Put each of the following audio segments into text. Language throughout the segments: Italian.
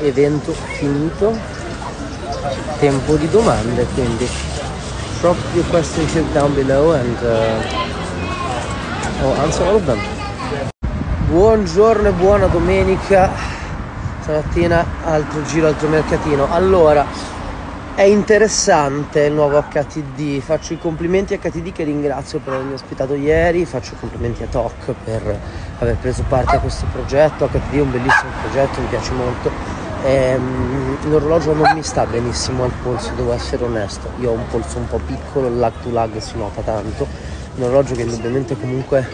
evento finito, tempo di domande, quindi drop your questions down below and uh, I'll answer all of them. Buongiorno e buona domenica, stamattina altro giro, altro mercatino. Allora, è interessante il nuovo HTD, faccio i complimenti a HTD che ringrazio per avermi ospitato ieri, faccio i complimenti a TOC per aver preso parte a questo progetto, HTD è un bellissimo progetto, mi piace molto. Ehm, l'orologio non mi sta benissimo al polso, devo essere onesto, io ho un polso un po' piccolo, il lag to lag si nota tanto, un orologio che indubbiamente comunque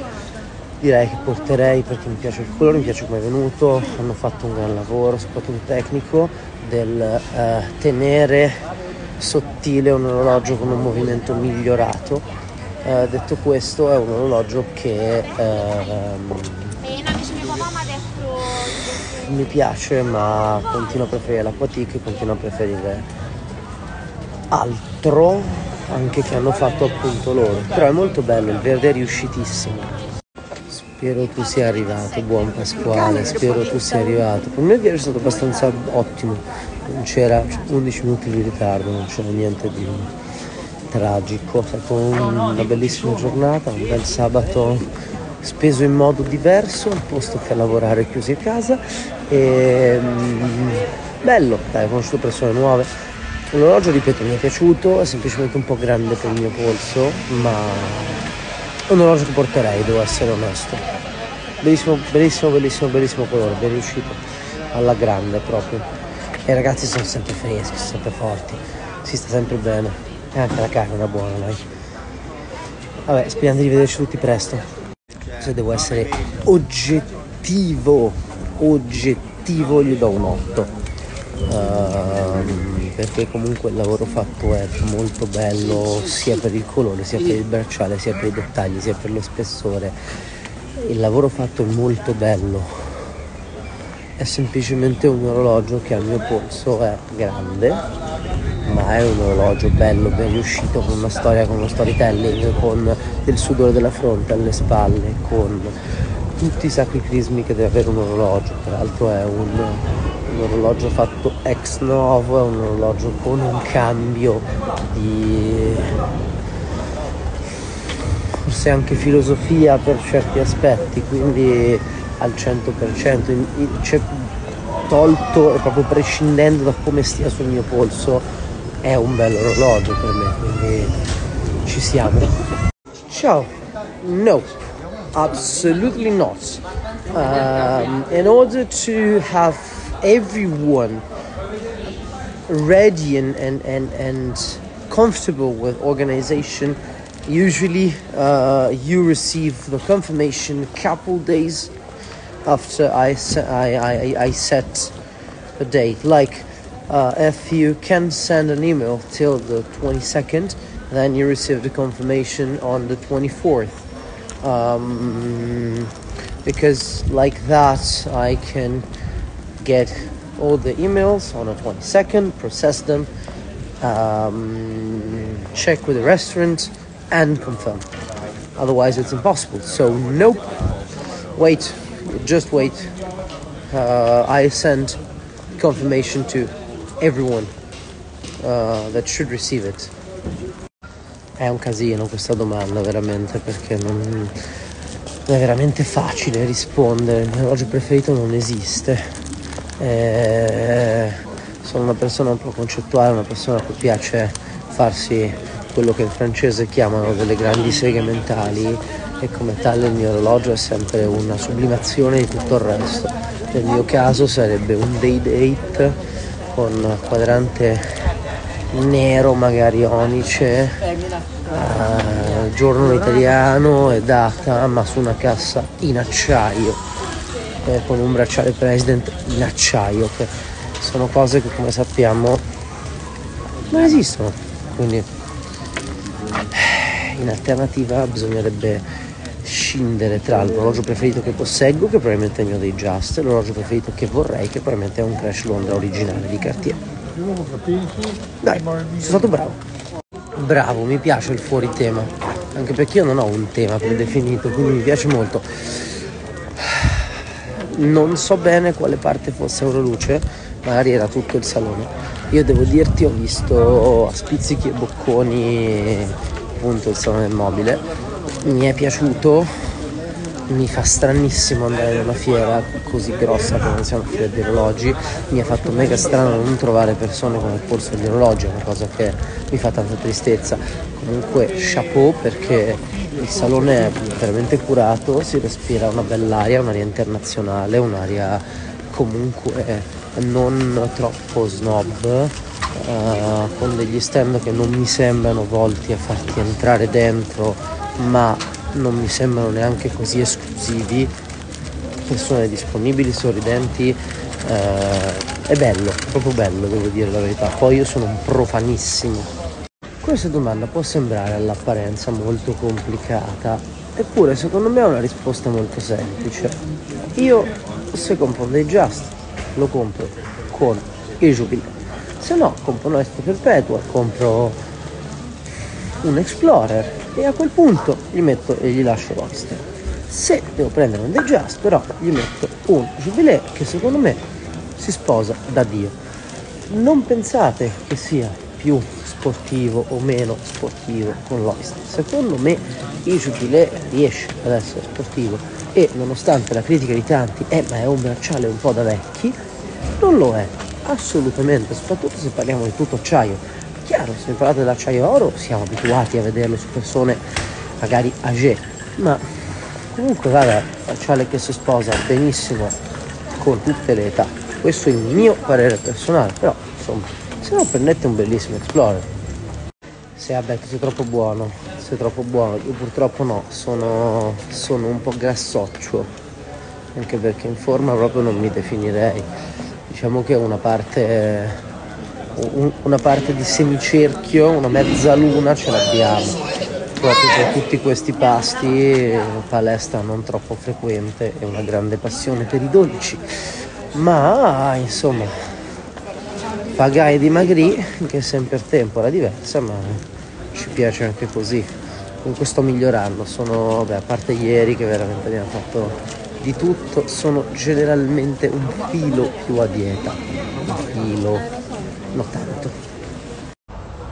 direi che porterei perché mi piace il colore, mi piace come è venuto, hanno fatto un gran lavoro, soprattutto tecnico, del eh, tenere sottile, un orologio con un movimento migliorato. Eh, detto questo è un orologio che ehm, mi piace ma continuo a preferire l'Aquatic, continuo a preferire altro anche che hanno fatto appunto loro. Però è molto bello, il verde è riuscitissimo. Spero tu sia arrivato, buon Pasquale, spero tu sia arrivato. Per me ieri è stato abbastanza ottimo, non c'era 11 minuti di ritardo, non c'era niente di tragico. È stata una bellissima giornata, un bel sabato speso in modo diverso, al posto che lavorare chiusi a casa. E, mm, bello, dai, ho conosciuto persone nuove. L'orologio, ripeto, mi è piaciuto, è semplicemente un po' grande per il mio polso, ma un orologio che porterei, devo essere onesto. Bellissimo, bellissimo, bellissimo, bellissimo colore, ben riuscito. Alla grande proprio. E i ragazzi sono sempre freschi, sono sempre forti. Si sta sempre bene. E anche la carne era buona, dai. Vabbè, speriamo di rivederci tutti presto. Se devo essere oggettivo, oggettivo gli do un 8. Uh, perché comunque il lavoro fatto è molto bello sia per il colore, sia per il bracciale, sia per i dettagli, sia per lo spessore. Il lavoro fatto è molto bello. È semplicemente un orologio che al mio polso è grande, ma è un orologio bello, ben riuscito, con una storia, con uno storytelling, con del sudore della fronte alle spalle, con tutti i sacri crismi che deve avere un orologio. Tra l'altro è un un orologio fatto ex novo, è un orologio con un cambio di forse anche filosofia per certi aspetti, quindi al 100%, in, in, cioè, tolto e proprio prescindendo da come stia sul mio polso, è un bel orologio per me, quindi ci siamo. Ciao, no, absolutely not. Um, in order to have everyone ready and, and, and, and comfortable with organization usually uh, you receive the confirmation couple days after I, I, I, I set a date. Like uh, if you can send an email till the 22nd then you receive the confirmation on the 24th um, because like that I can get all the emails on the 22nd, process them, um, check with the restaurant, and confirm. Otherwise, it's impossible. So, nope. Wait, just wait. Uh, I send confirmation to everyone uh, that should receive it. È un casino questa domanda veramente perché non, è veramente facile rispondere. Il mio orologio preferito non esiste eh, sono una persona un po' concettuale, una persona cui piace farsi quello che in francese chiamano delle grandi seghe mentali e come tale il mio orologio è sempre una sublimazione di tutto il resto. Nel mio caso sarebbe un day date con quadrante nero magari onice, eh, giorno italiano e data ma su una cassa in acciaio eh, con un bracciale President in acciaio, che sono cose che come sappiamo non esistono. Quindi in alternativa bisognerebbe scindere tra l'orologio preferito che posseggo, che probabilmente è il mio dei Just, e l'orologio preferito che vorrei, che probabilmente è un Crash Londra originale di Cartier. Dai, sono stato bravo. Bravo, mi piace il fuori tema, anche perché io non ho un tema predefinito, quindi mi piace molto non so bene quale parte fosse orologe, magari era tutto il salone. Io devo dirti, ho visto a spizzichi e bocconi appunto il salone del mobile, mi è piaciuto, mi fa stranissimo andare in una fiera così grossa come sia una fiera di orologi, mi ha fatto mega strano non trovare persone con il polso di orologi, è una cosa che mi fa tanta tristezza. Comunque chapeau perché il salone è veramente curato, si respira una bell'aria, un'aria internazionale, un'aria comunque non troppo snob, uh, con degli stand che non mi sembrano volti a farti entrare dentro, ma non mi sembrano neanche così esclusivi, persone disponibili, sorridenti, uh, è bello, proprio bello devo dire la verità. Poi io sono un profanissimo questa domanda può sembrare all'apparenza molto complicata, eppure secondo me ha una risposta molto semplice. Io se compro dei Just lo compro con il Jubilee, se no compro un Est Perpetua, compro un Explorer e a quel punto gli metto e gli lascio l'Oyster. Se devo prendere un dei Just però gli metto un Jubilee che secondo me si sposa da Dio. Non pensate che sia più sportivo o meno sportivo con l'Oyster. Secondo me il Jubilee riesce ad essere sportivo e nonostante la critica di tanti, eh ma è un bracciale un po' da vecchi, non lo è assolutamente, soprattutto se parliamo di tutto acciaio. Chiaro, se parlate dell'acciaio oro siamo abituati a vederlo su persone magari age, ma comunque guarda, bracciale che si sposa benissimo con tutte le età. Questo è il mio parere personale, però insomma se no prendete un bellissimo Explorer se vabbè sei troppo buono sei troppo buono io purtroppo no sono, sono un po' grassoccio anche perché in forma proprio non mi definirei diciamo che una parte una parte di semicerchio una mezzaluna ce l'abbiamo. Proprio per tutti questi pasti palestra non troppo frequente e una grande passione per i dolci. Ma insomma pagai dimagrì che sempre il tempo era diversa ma ci piace anche così. Comunque sto migliorando sono vabbè, a parte ieri che veramente abbiamo fatto di tutto sono generalmente un filo più a dieta un filo non tanto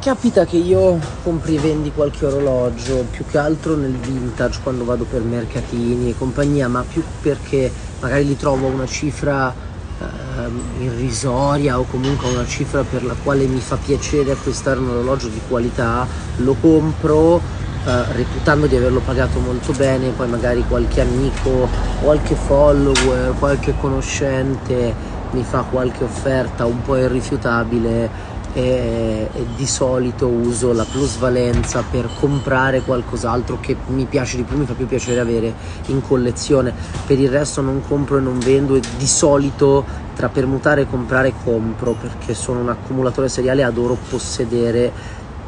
capita che io compri e vendi qualche orologio più che altro nel vintage quando vado per mercatini e compagnia ma più perché magari li trovo a una cifra uh, irrisoria o comunque una cifra per la quale mi fa piacere acquistare un orologio di qualità, lo compro Uh, reputando di averlo pagato molto bene, poi magari qualche amico, qualche follower, qualche conoscente mi fa qualche offerta un po' irrifiutabile e, e, di solito uso la plusvalenza per comprare qualcos'altro che mi piace di più, mi fa più piacere avere in collezione. Per il resto non compro e non vendo e di solito tra permutare e comprare compro perché sono un accumulatore seriale e adoro possedere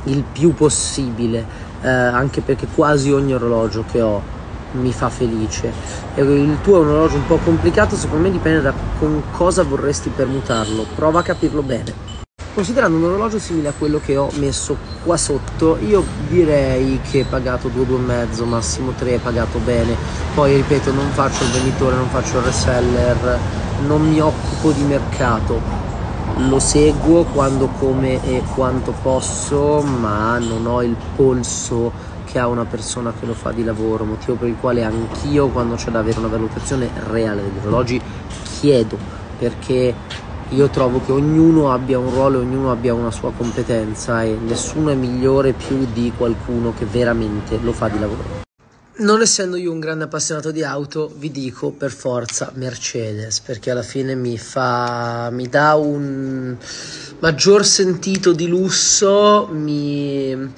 il più possibile, eh, anche perché quasi ogni orologio che ho mi fa felice. Il tuo è un orologio un po' complicato, secondo me dipende da con cosa vorresti permutarlo. Prova a capirlo bene. Considerando un orologio simile a quello che ho messo qua sotto, io direi che pagato 2,5, massimo 3, pagato bene. Poi ripeto, non faccio il venditore, non faccio il reseller, non mi occupo di mercato. Lo seguo quando, come e quanto posso, ma non ho il polso che ha una persona che lo fa di lavoro, motivo per il quale anch'io quando c'è da avere una valutazione reale degli orologi chiedo perché io trovo che ognuno abbia un ruolo ognuno abbia una sua competenza e nessuno è migliore più di qualcuno che veramente lo fa di lavoro. Non essendo io un grande appassionato di auto, vi dico per forza Mercedes, perché alla fine mi fa mi dà un maggior sentito di lusso, mi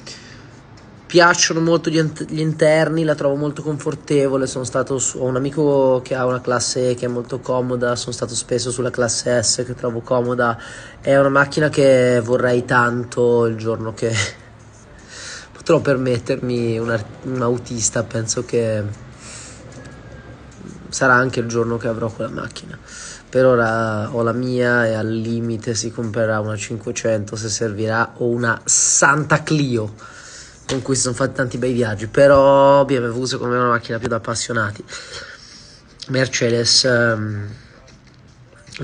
piacciono molto gli, interni, la trovo molto confortevole, stato ho un amico che ha una classe E che è molto comoda, sono stato spesso sulla classe S che trovo comoda, è una macchina che vorrei tanto il giorno che potrò permettermi un, un autista, penso che sarà anche il giorno che avrò quella macchina. Per ora ho la mia e al limite si comprerà una 500 se servirà o una Santa Clio con cui si sono fatti tanti bei viaggi, però BMW secondo me è una macchina più da appassionati. Mercedes um,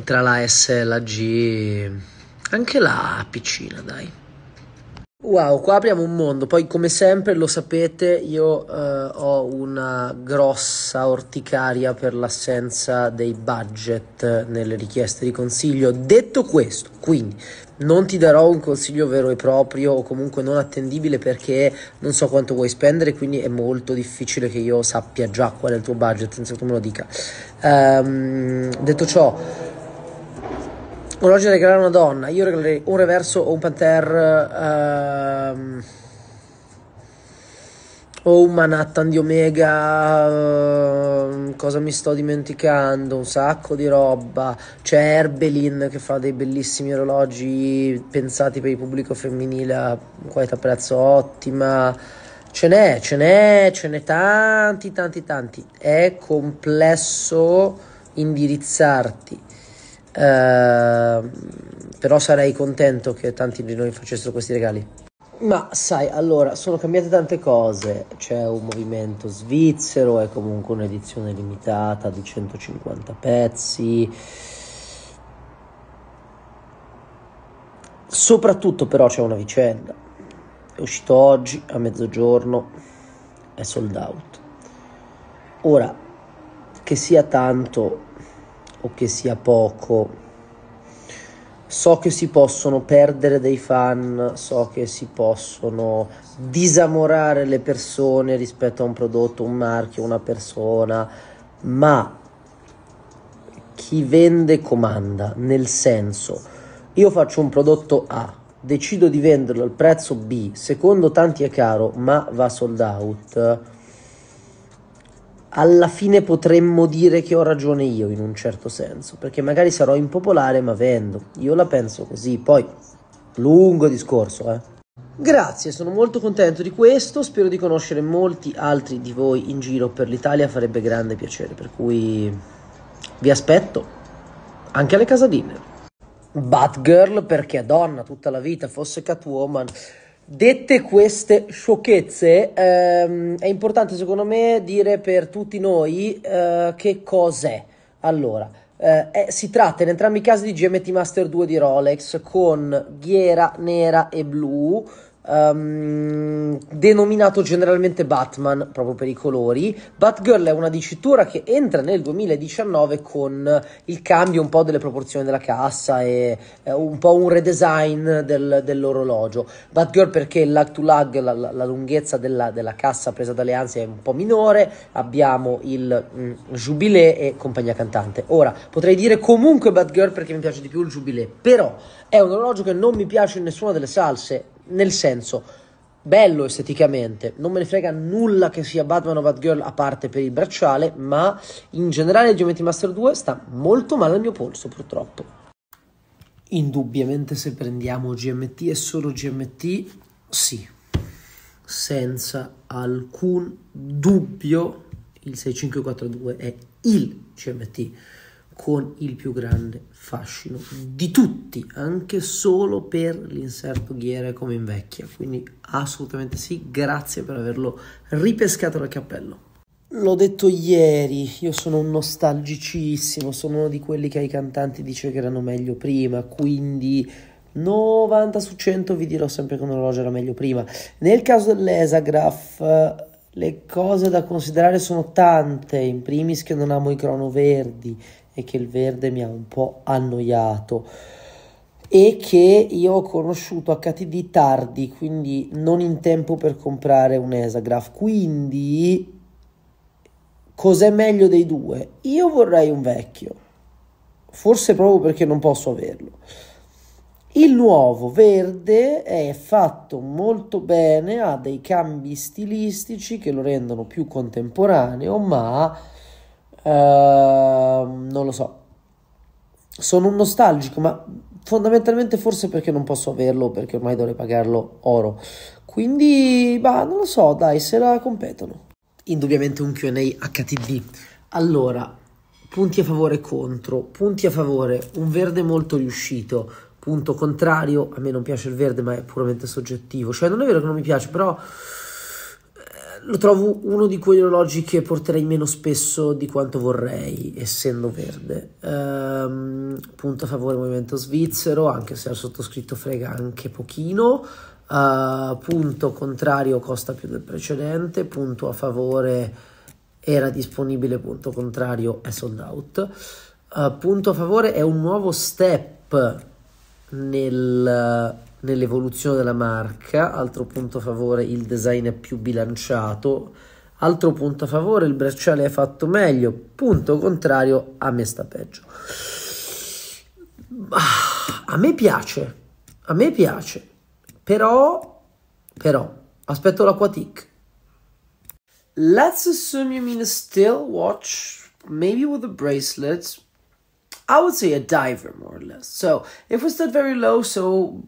tra la S e la G anche la piccina dai Wow, qua apriamo un mondo, poi come sempre lo sapete io eh, ho una grossa orticaria per l'assenza dei budget nelle richieste di consiglio. Detto questo, quindi non ti darò un consiglio vero e proprio o comunque non attendibile perché non so quanto vuoi spendere, quindi è molto difficile che io sappia già qual è il tuo budget senza che tu me lo dica. Um, detto ciò, Orologio da regalare a una donna, io regalerei un reverso o un panter ehm, o un Manhattan di Omega, ehm, cosa mi sto dimenticando, un sacco di roba, c'è Herbelin che fa dei bellissimi orologi pensati per il pubblico femminile a qualità prezzo ottima, ce n'è, ce n'è, ce n'è tanti, tanti, tanti, è complesso indirizzarti. Ehm, però sarei contento che tanti di noi facessero questi regali. Ma sai, allora, sono cambiate tante cose, c'è un movimento svizzero, è comunque un'edizione limitata di 150 pezzi. Soprattutto però c'è una vicenda, è uscito oggi a mezzogiorno, è sold out. Ora, che sia tanto o che sia poco. So che si possono perdere dei fan, so che si possono disamorare le persone rispetto a un prodotto, un marchio, una persona, ma chi vende comanda, nel senso, io faccio un prodotto A, decido di venderlo al prezzo B, secondo tanti è caro, ma va sold out alla fine potremmo dire che ho ragione io in un certo senso, perché magari sarò impopolare ma vendo. Io la penso così, poi lungo discorso, eh. Grazie, sono molto contento di questo, spero di conoscere molti altri di voi in giro per l'Italia, farebbe grande piacere, per cui vi aspetto anche alle casadine. Batgirl perché è donna tutta la vita, fosse Catwoman Dette queste sciocchezze, ehm, è importante secondo me dire per tutti noi eh, che cos'è. Allora, eh, è, si tratta in entrambi i casi di GMT Master 2 di Rolex con ghiera nera e blu um, denominato generalmente Batman proprio per i colori. Batgirl è una dicitura che entra nel 2019 con il cambio un po' delle proporzioni della cassa e eh, un po' un redesign del, dell'orologio. Batgirl perché lag to lag, la, la, la lunghezza della, della, cassa presa dalle ansie è un po' minore, abbiamo il mm, Jubilee e compagnia cantante. Ora, potrei dire comunque Batgirl perché mi piace di più il Jubilee, però è un orologio che non mi piace in nessuna delle salse nel senso, bello esteticamente, non me ne frega nulla che sia Batman o Batgirl a parte per il bracciale, ma in generale Geometry Master 2 sta molto male al mio polso purtroppo. Indubbiamente se prendiamo GMT e solo GMT, sì, senza alcun dubbio il 6542 è il GMT con il più grande fascino di tutti, anche solo per l'inserto ghiere come invecchia. Quindi assolutamente sì, grazie per averlo ripescato dal cappello. L'ho detto ieri, io sono un nostalgicissimo, sono uno di quelli che ai cantanti dice che erano meglio prima, quindi 90 su 100 vi dirò sempre che un orologio era meglio prima. Nel caso dell'Esagraph le cose da considerare sono tante, in primis che non amo i crono verdi, e che il verde mi ha un po' annoiato e che io ho conosciuto HTD tardi, quindi non in tempo per comprare un Esagraph. Quindi cos'è meglio dei due? Io vorrei un vecchio, forse proprio perché non posso averlo. Il nuovo verde è fatto molto bene, ha dei cambi stilistici che lo rendono più contemporaneo, ma Ehm, non lo so. Sono un nostalgico, ma fondamentalmente forse perché non posso averlo, perché ormai dovrei pagarlo oro. Quindi, bah, non lo so, dai, se la competono. Indubbiamente un QA HTD. Allora, punti a favore e contro. Punti a favore, un verde molto riuscito. Punto contrario, a me non piace il verde, ma è puramente soggettivo. Cioè, non è vero che non mi piace, però lo trovo uno di quegli orologi che porterei meno spesso di quanto vorrei, essendo verde. Um, punto a favore movimento svizzero, anche se al sottoscritto frega anche pochino. Uh, punto contrario costa più del precedente. Punto a favore era disponibile, punto contrario è sold out. Uh, punto a favore è un nuovo step nel nell'evoluzione della marca, altro punto a favore il design è più bilanciato, altro punto a favore il bracciale è fatto meglio, punto contrario a me sta peggio. A me piace, a me piace, però, però, aspetto l'Aquatic. Let's assume you mean a still watch, maybe with a bracelet, I would say a diver more or less. So if we start very low, so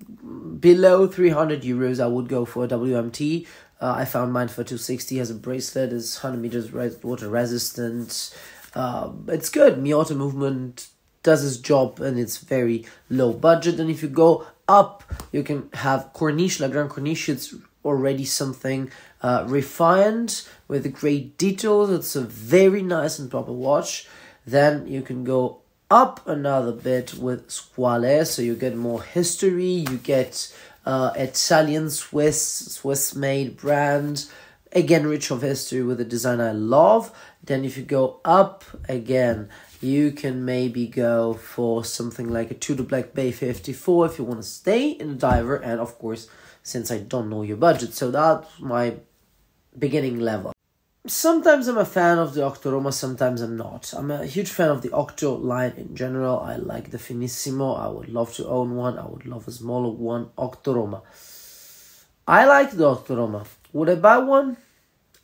below 300 euros, I would go for a WMT. Uh, I found mine for 260 has a bracelet, is 100 meters water resistant. Uh, it's good. Miata movement does its job and it's very low budget. And if you go up, you can have Corniche, La Grande Corniche. It's already something uh, refined with great details. It's a very nice and proper watch. Then you can go up another bit with Squale, so you get more history, you get uh, Italian Swiss, Swiss made brand, again rich of history with a design I love. Then if you go up again, you can maybe go for something like a Tudor Black Bay 54 if you want to stay in a diver, and of course, since I don't know your budget, so that's my beginning level. Sometimes I'm a fan of the Octoroma, sometimes I'm not. I'm a huge fan of the Octo line in general. I like the Finissimo. I would love to own one. I would love a smaller one. Octoroma. I like the Octoroma. Would I buy one?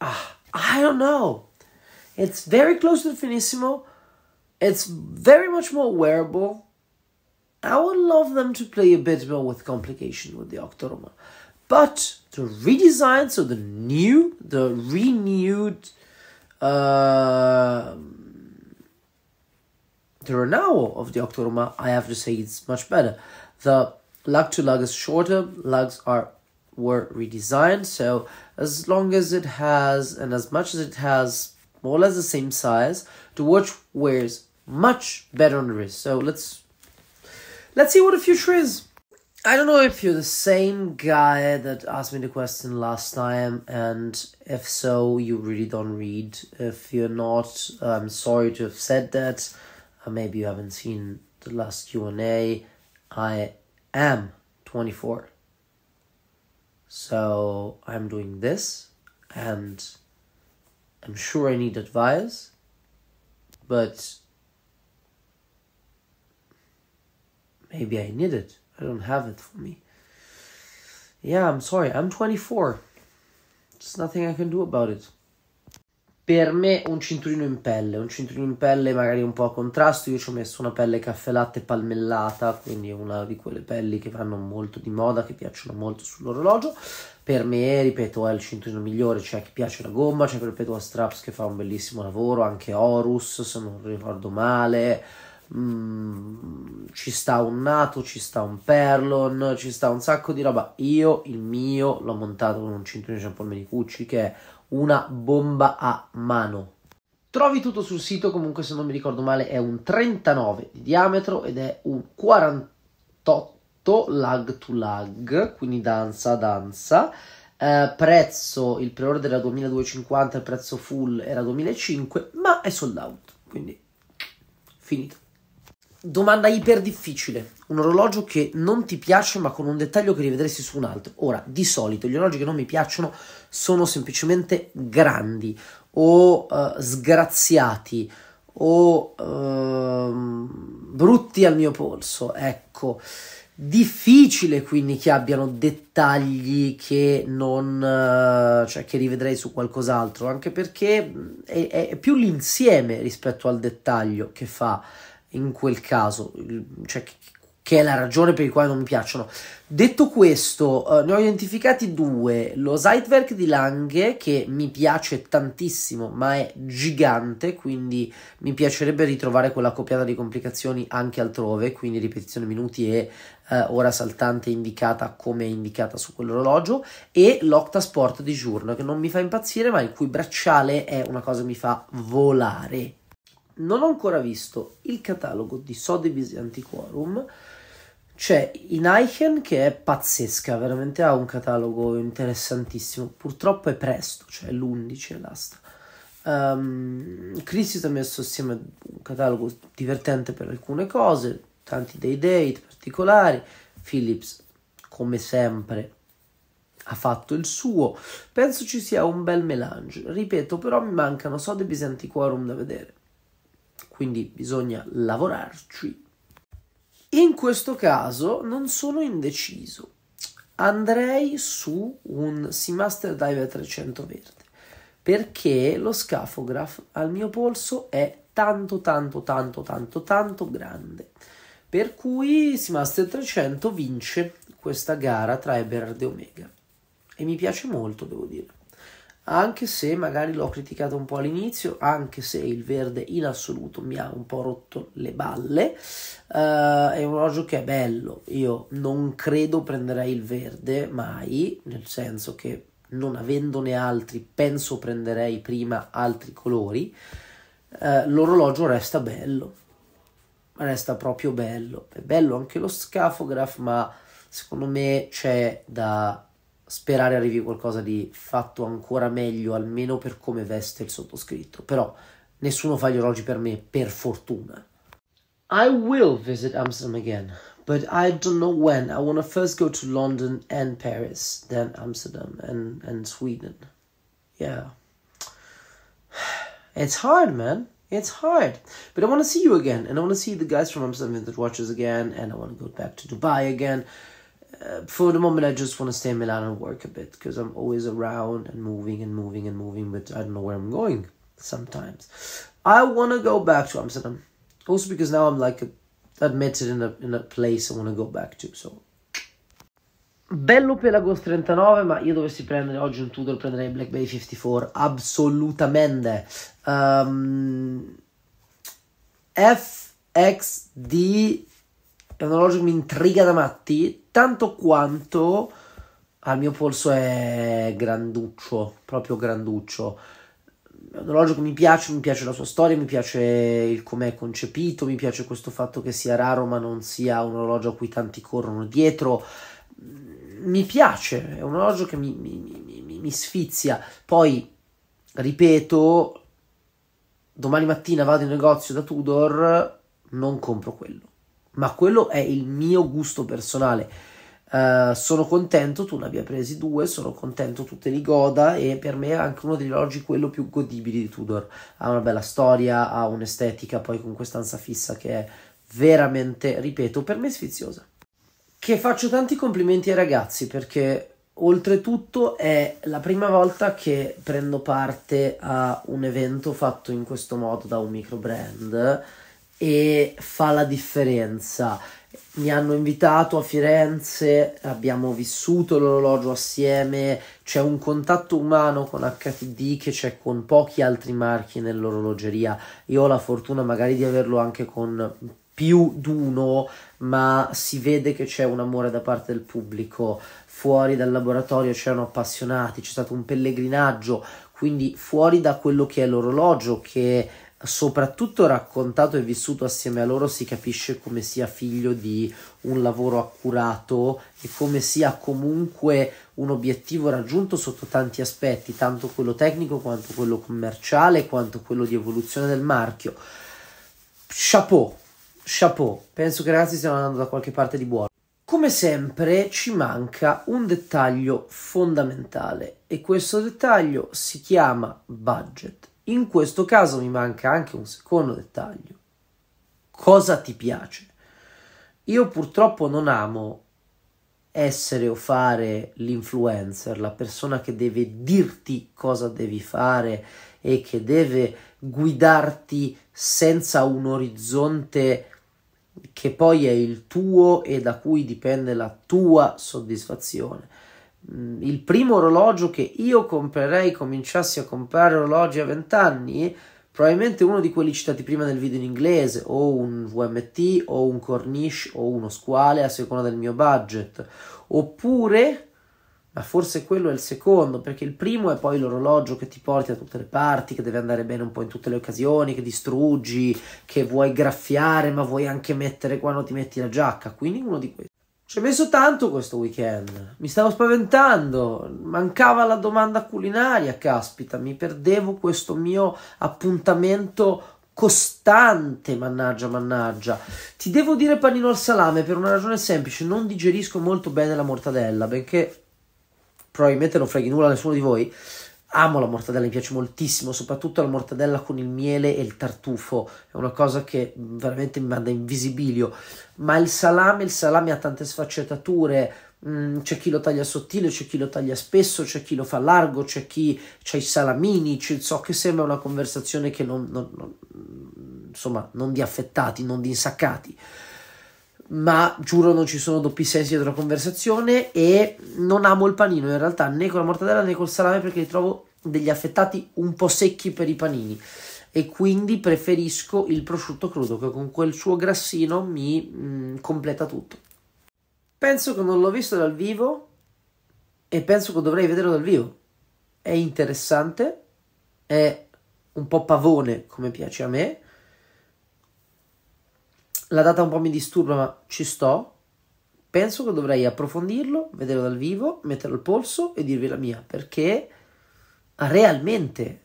Ah, I don't know. It's very close to the Finissimo. It's very much more wearable. I would love them to play a bit more with complication with the Octoroma. But the redesign, so the new, the renewed, uh, the Renao of the Octoroma, I have to say it's much better. The lug to lug is shorter, lugs are were redesigned, so as long as it has and as much as it has more or less the same size, the watch wears much better on the wrist. So let's let's see what the future is. I don't know if you're the same guy that asked me the question last time, and if so, you really don't read. If you're not, I'm sorry to have said that. Uh, maybe you haven't seen the last Q and A. I am 24, so I'm doing this, and I'm sure I need advice, but maybe I need it. I don't have it for me. Yeah, I'm sorry, I'm 24. There's nothing I can do about it. Per me un cinturino in pelle, un cinturino in pelle magari un po' a contrasto, io ci ho messo una pelle caffè latte palmellata, quindi una di quelle pelli che vanno molto di moda, che piacciono molto sull'orologio. Per me, ripeto, è il cinturino migliore, c'è chi piace la gomma, c'è ripeto a Straps che fa un bellissimo lavoro, anche Horus, se non ricordo male, Mm, ci sta un Nato, ci sta un Perlon, ci sta un sacco di roba. Io il mio l'ho montato con un cinturino di Jean Menicucci che è una bomba a mano. Trovi tutto sul sito, comunque se non mi ricordo male è un 39 di diametro ed è un 48 lag to lag, quindi danza danza. Eh, prezzo, il pre-order era 2250, il prezzo full era 2005, ma è sold out, quindi finito. Domanda iper difficile. Un orologio che non ti piace ma con un dettaglio che rivedresti su un altro. Ora, di solito gli orologi che non mi piacciono sono semplicemente grandi o uh, sgraziati o uh, brutti al mio polso. Ecco, difficile quindi che abbiano dettagli che non uh, cioè che rivedrei su qualcos'altro, anche perché è, è più l'insieme rispetto al dettaglio che fa in quel caso, cioè che, è la ragione per la quale non mi piacciono. Detto questo, uh, ne ho identificati due. Lo Zeitwerk di Lange, che mi piace tantissimo, ma è gigante, quindi mi piacerebbe ritrovare quella copiata di complicazioni anche altrove, quindi ripetizione minuti e uh, ora saltante indicata come indicata su quell'orologio, e l'Octasport di Journo, che non mi fa impazzire, ma il cui bracciale è una cosa che mi fa volare. Non ho ancora visto il catalogo di Sotheby's Antiquorum, c'è Inaichen che è pazzesca, veramente ha un catalogo interessantissimo. Purtroppo è presto, cioè l'11 è l'asta. Um, Christie ha messo assieme un catalogo divertente per alcune cose, tanti dei date particolari. Philips, come sempre, ha fatto il suo. Penso ci sia un bel melange. Ripeto, però mi mancano Sotheby's Antiquorum da vedere. Quindi bisogna lavorarci. In questo caso non sono indeciso. Andrei su un Seamaster Diver 300 verde perché lo scafograph al mio polso è tanto tanto tanto tanto tanto grande. Per cui Seamaster 300 vince questa gara tra Eberhard e Omega e mi piace molto, devo dire anche se magari l'ho criticato un po' all'inizio, anche se il verde in assoluto mi ha un po' rotto le balle, uh, è un orologio che è bello, io non credo prenderei il verde mai, nel senso che non avendone altri penso prenderei prima altri colori, uh, l'orologio resta bello, resta proprio bello, è bello anche lo scafograph, ma secondo me c'è da sperare arrivi qualcosa di fatto ancora meglio, almeno per come veste il sottoscritto. Però nessuno fa gli orologi per me, per fortuna. I will visit Amsterdam again, but I don't know when. I want to first go to London and Paris, then Amsterdam and, and Sweden. Yeah. It's hard, man. It's hard. But I want to see you again, and I want to see the guys from Amsterdam Vintage Watches again, and I want to go back to Dubai again. Uh, for the moment, I just want to stay in Milan and work a bit because I'm always around and moving and moving and moving, but I don't know where I'm going sometimes. I want to go back to Amsterdam, also because now I'm like admitted in a, in a place I want to go back to. So. Bello Pelagos 39, ma io dovessi prendere oggi un Tudor prenderei Black Bay 54, assolutamente. Um, FXD è un orologio che mi intriga da matti, tanto quanto al mio polso è granduccio, proprio granduccio. È un orologio che mi piace, mi piace la sua storia, mi piace il come è concepito, mi piace questo fatto che sia raro ma non sia un orologio a cui tanti corrono dietro. Mi piace, è un orologio che mi, mi, mi, mi sfizia. Poi, ripeto, domani mattina vado in negozio da Tudor, non compro quello ma quello è il mio gusto personale. Uh, sono contento tu ne abbia presi due, sono contento tu te li goda e per me è anche uno degli orologi quello più godibili di Tudor. Ha una bella storia, ha un'estetica poi con quest'anza fissa che è veramente, ripeto, per me sfiziosa. Che faccio tanti complimenti ai ragazzi perché oltretutto è la prima volta che prendo parte a un evento fatto in questo modo da un micro brand e fa la differenza. Mi hanno invitato a Firenze, abbiamo vissuto l'orologio assieme, c'è un contatto umano con HTD che c'è con pochi altri marchi nell'orologeria. Io ho la fortuna magari di averlo anche con più d'uno, ma si vede che c'è un amore da parte del pubblico. Fuori dal laboratorio c'erano appassionati, c'è stato un pellegrinaggio, quindi fuori da quello che è l'orologio che soprattutto raccontato e vissuto assieme a loro si capisce come sia figlio di un lavoro accurato e come sia comunque un obiettivo raggiunto sotto tanti aspetti, tanto quello tecnico quanto quello commerciale, quanto quello di evoluzione del marchio. Chapeau, chapeau, penso che ragazzi stiano andando da qualche parte di buono. Come sempre ci manca un dettaglio fondamentale e questo dettaglio si chiama budget. In questo caso mi manca anche un secondo dettaglio. Cosa ti piace? Io purtroppo non amo essere o fare l'influencer, la persona che deve dirti cosa devi fare e che deve guidarti senza un orizzonte che poi è il tuo e da cui dipende la tua soddisfazione. Il primo orologio che io comprerei, cominciassi a comprare orologi a 20 anni, probabilmente uno di quelli citati prima nel video in inglese, o un VMT, o un Corniche, o uno squale a seconda del mio budget, oppure ma forse quello è il secondo, perché il primo è poi l'orologio che ti porti da tutte le parti, che deve andare bene un po' in tutte le occasioni, che distruggi, che vuoi graffiare, ma vuoi anche mettere quando ti metti la giacca, quindi uno di questi. Ci ho messo tanto questo weekend, mi stavo spaventando, mancava la domanda culinaria, caspita, mi perdevo questo mio appuntamento costante, mannaggia, mannaggia. Ti devo dire panino al salame per una ragione semplice, non digerisco molto bene la mortadella, benché probabilmente non freghi nulla a nessuno di voi. Amo la mortadella, mi piace moltissimo, soprattutto la mortadella con il miele e il tartufo, è una cosa che veramente mi manda in visibilio. Ma il salame, il salame ha tante sfaccettature, mm, c'è chi lo taglia sottile, c'è chi lo taglia spesso, c'è chi lo fa largo, c'è chi ha i salamini, c'è, so che sembra una conversazione che non, non, non, insomma, non di affettati, non di insaccati ma giuro non ci sono doppi sensi dietro la conversazione e non amo il panino in realtà né con la mortadella né col salame perché li trovo degli affettati un po' secchi per i panini e quindi preferisco il prosciutto crudo che con quel suo grassino mi mm, completa tutto. Penso che non l'ho visto dal vivo e penso che dovrei vederlo dal vivo. È interessante, è un po' pavone come piace a me la data un po' mi disturba, ma ci sto. Penso che dovrei approfondirlo, vederlo dal vivo, metterlo al polso e dirvi la mia, perché realmente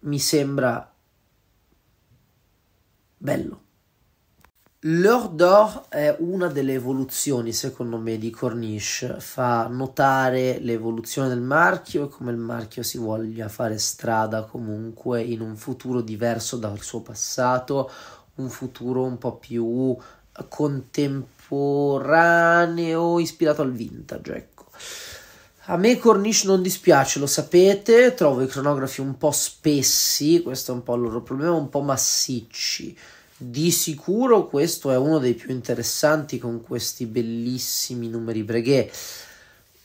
mi sembra bello. L'Or d'Or è una delle evoluzioni, secondo me, di Corniche. Fa notare l'evoluzione del marchio e come il marchio si voglia fare strada comunque in un futuro diverso dal suo passato, un futuro un po' più contemporaneo, ispirato al vintage, ecco. A me Corniche non dispiace, lo sapete, trovo i cronografi un po' spessi, questo è un po' il loro problema, un po' massicci. Di sicuro questo è uno dei più interessanti con questi bellissimi numeri Breguet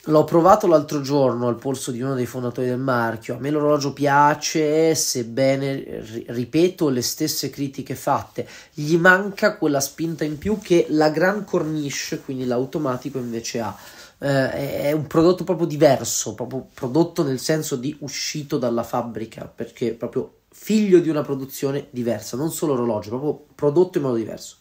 L'ho provato l'altro giorno al polso di uno dei fondatori del marchio. A me l'orologio piace, sebbene, ripeto, le stesse critiche fatte. Gli manca quella spinta in più che la Grand Corniche, quindi l'automatico, invece ha. Eh, è un prodotto proprio diverso, proprio prodotto nel senso di uscito dalla fabbrica, perché è proprio figlio di una produzione diversa, non solo orologio, proprio prodotto in modo diverso.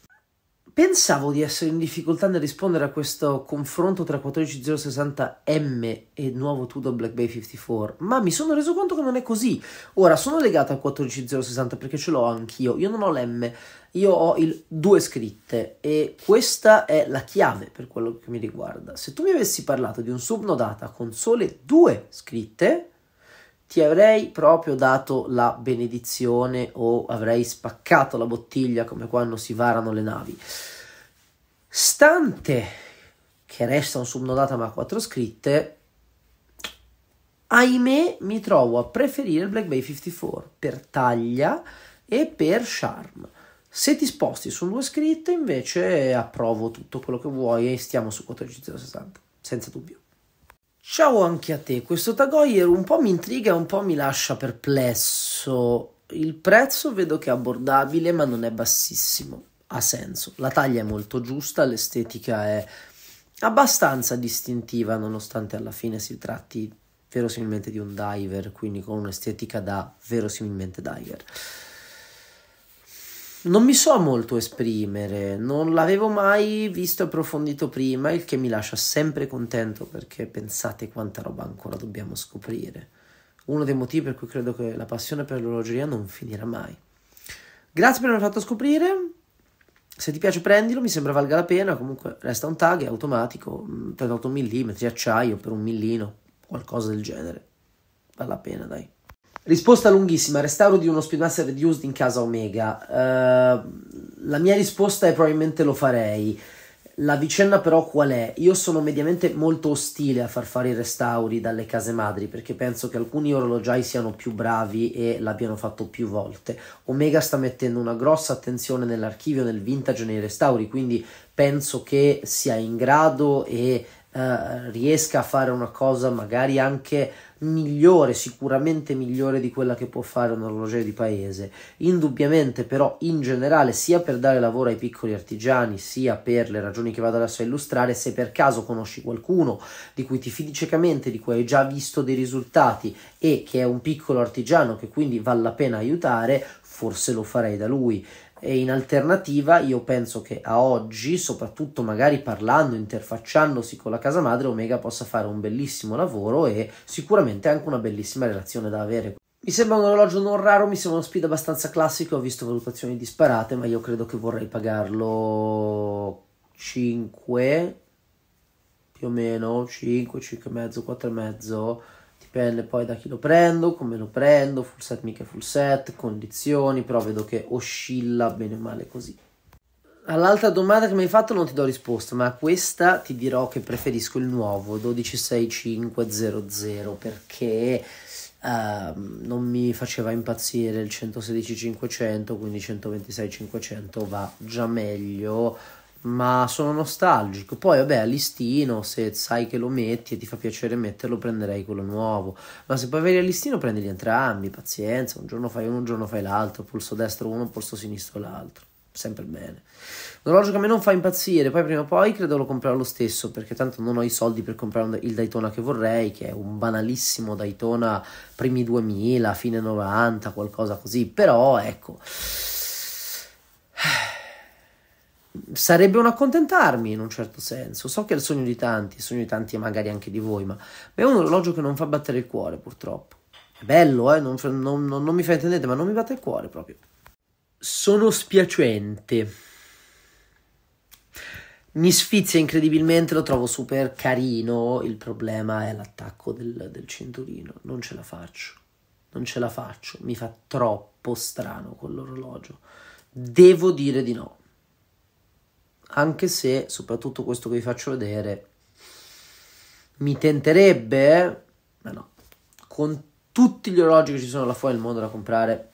Pensavo di essere in difficoltà nel rispondere a questo confronto tra 14060M e nuovo Tudor Black Bay 54, ma mi sono reso conto che non è così. Ora, sono legato al 14060 perché ce l'ho anch'io, io non ho l'M, io ho il 2 scritte e questa è la chiave per quello che mi riguarda. Se tu mi avessi parlato di un subnodata con sole due scritte, ti avrei proprio dato la benedizione o avrei spaccato la bottiglia come quando si varano le navi. Stante che resta un subnodata ma quattro scritte, ahimè mi trovo a preferire il Black Bay 54 per taglia e per charm. Se ti sposti su due scritte invece approvo tutto quello che vuoi e stiamo su 14060, senza dubbio. Ciao anche a te, questo Tagoyer un po' mi intriga e un po' mi lascia perplesso. Il prezzo vedo che è abbordabile ma non è bassissimo, ha senso. La taglia è molto giusta, l'estetica è abbastanza distintiva nonostante alla fine si tratti verosimilmente di un diver, quindi con un'estetica da verosimilmente diver non mi so molto esprimere, non l'avevo mai visto e approfondito prima, il che mi lascia sempre contento perché pensate quanta roba ancora dobbiamo scoprire. Uno dei motivi per cui credo che la passione per l'orologeria non finirà mai. Grazie per avermi fatto scoprire. Se ti piace prendilo, mi sembra valga la pena, comunque resta un tag, è automatico, 38 mm, acciaio per un millino, qualcosa del genere. Vale la pena, dai. Risposta lunghissima, restauro di uno Speedmaster Reduced in casa Omega. Uh, la mia risposta è probabilmente lo farei. La vicenda però qual è? Io sono mediamente molto ostile a far fare i restauri dalle case madri perché penso che alcuni orologiai siano più bravi e l'abbiano fatto più volte. Omega sta mettendo una grossa attenzione nell'archivio, nel vintage nei restauri, quindi penso che sia in grado e eh, riesca a fare una cosa magari anche migliore, sicuramente migliore di quella che può fare un orologiaio di paese. Indubbiamente, però, in generale, sia per dare lavoro ai piccoli artigiani, sia per le ragioni che vado adesso a illustrare, se per caso conosci qualcuno di cui ti fidi ciecamente, di cui hai già visto dei risultati e che è un piccolo artigiano che quindi vale la pena aiutare, forse lo farei da lui e in alternativa io penso che a oggi, soprattutto magari parlando, interfacciandosi con la casa madre, Omega possa fare un bellissimo lavoro e sicuramente anche una bellissima relazione da avere. Mi sembra un orologio non raro, mi sembra uno speed abbastanza classico, ho visto valutazioni disparate, ma io credo che vorrei pagarlo 5 più o meno 5, 5,5, 4,5 dipende poi da chi lo prendo, come lo prendo, full set mica full set, condizioni, però vedo che oscilla bene o male così. All'altra domanda che mi hai fatto non ti do risposta, ma a questa ti dirò che preferisco il nuovo 126500 perché uh, non mi faceva impazzire il 116-500, quindi 126-500 va già meglio ma sono nostalgico. Poi, vabbè, a listino, se sai che lo metti e ti fa piacere metterlo, prenderei quello nuovo. Ma se poi vedi a listino, prendili entrambi, pazienza. Un giorno fai uno, un giorno fai l'altro, pulso destro uno, pulso sinistro l'altro. Sempre bene. Un orologio che a me non fa impazzire, poi prima o poi credo lo comprerò lo stesso, perché tanto non ho i soldi per comprare il Daytona che vorrei, che è un banalissimo Daytona primi 2000, fine 90, qualcosa così. Però, ecco sarebbe un accontentarmi in un certo senso. So che è il sogno di tanti, il sogno di tanti e magari anche di voi, ma è un orologio che non fa battere il cuore, purtroppo. È bello, eh? non, non, non, non mi fa intendere, ma non mi batte il cuore proprio. Sono spiacente. Mi sfizia incredibilmente, lo trovo super carino. Il problema è l'attacco del, del cinturino. Non ce la faccio. Non ce la faccio. Mi fa troppo strano quell'orologio. Devo dire di no anche se soprattutto questo che vi faccio vedere mi tenterebbe, ma no, con tutti gli orologi che ci sono là fuori nel mondo da comprare,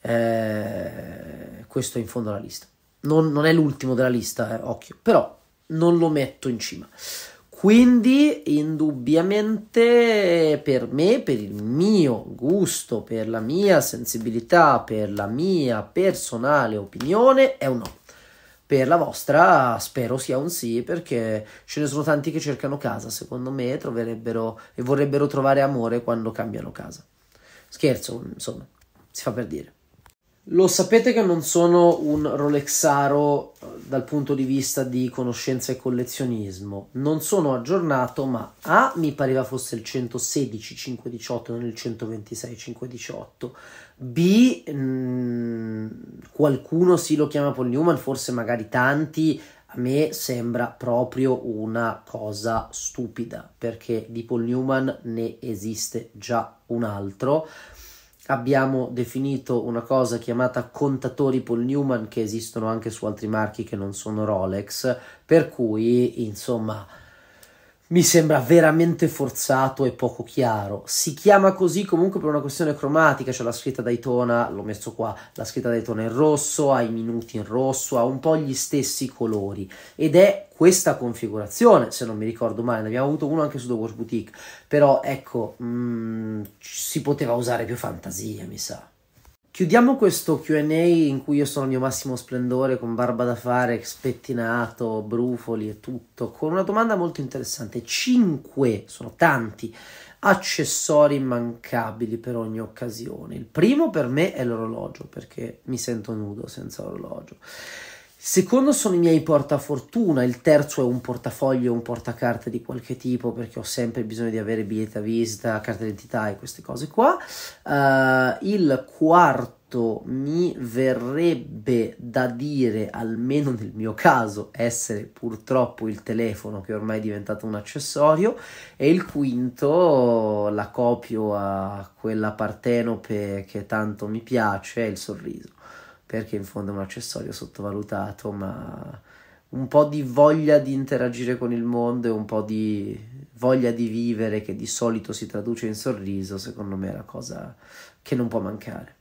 eh, questo è in fondo alla lista. Non, non è l'ultimo della lista, eh, occhio, però non lo metto in cima. Quindi, indubbiamente, per me, per il mio gusto, per la mia sensibilità, per la mia personale opinione, è un no. Per la vostra spero sia un sì perché ce ne sono tanti che cercano casa, secondo me troverebbero e vorrebbero trovare amore quando cambiano casa. Scherzo, insomma, si fa per dire. Lo sapete che non sono un Rolexaro eh, dal punto di vista di conoscenza e collezionismo. Non sono aggiornato, ma A mi pareva fosse il 116 518 non il 126 518. B mh, mm, qualcuno sì lo chiama Paul Newman, forse magari tanti. A me sembra proprio una cosa stupida perché di Paul Newman ne esiste già un altro abbiamo definito una cosa chiamata contatori Paul Newman che esistono anche su altri marchi che non sono Rolex, per cui insomma mi sembra veramente forzato e poco chiaro. Si chiama così comunque per una questione cromatica, c'è la scritta Daytona, l'ho messo qua, la scritta Daytona in rosso, ha i minuti in rosso, ha un po' gli stessi colori ed è questa configurazione, se non mi ricordo male, ne abbiamo avuto uno anche su The Watch Boutique, però ecco, si poteva usare più fantasia, mi sa. Chiudiamo questo QA in cui io sono al mio massimo splendore, con barba da fare, spettinato, brufoli e tutto, con una domanda molto interessante. 5, sono tanti, accessori immancabili per ogni occasione. Il primo per me è l'orologio, perché mi sento nudo senza orologio. Secondo sono i miei portafortuna, il terzo è un portafoglio, un portacarte di qualche tipo perché ho sempre bisogno di avere biglietta visita, carta d'identità e queste cose qua. Uh, il quarto mi verrebbe da dire, almeno nel mio caso, essere purtroppo il telefono che ormai è diventato un accessorio e il quinto la copio a quella partenope che tanto mi piace, è il sorriso perché in fondo è un accessorio sottovalutato, ma un po' di voglia di interagire con il mondo e un po' di voglia di vivere che di solito si traduce in sorriso, secondo me è la cosa che non può mancare.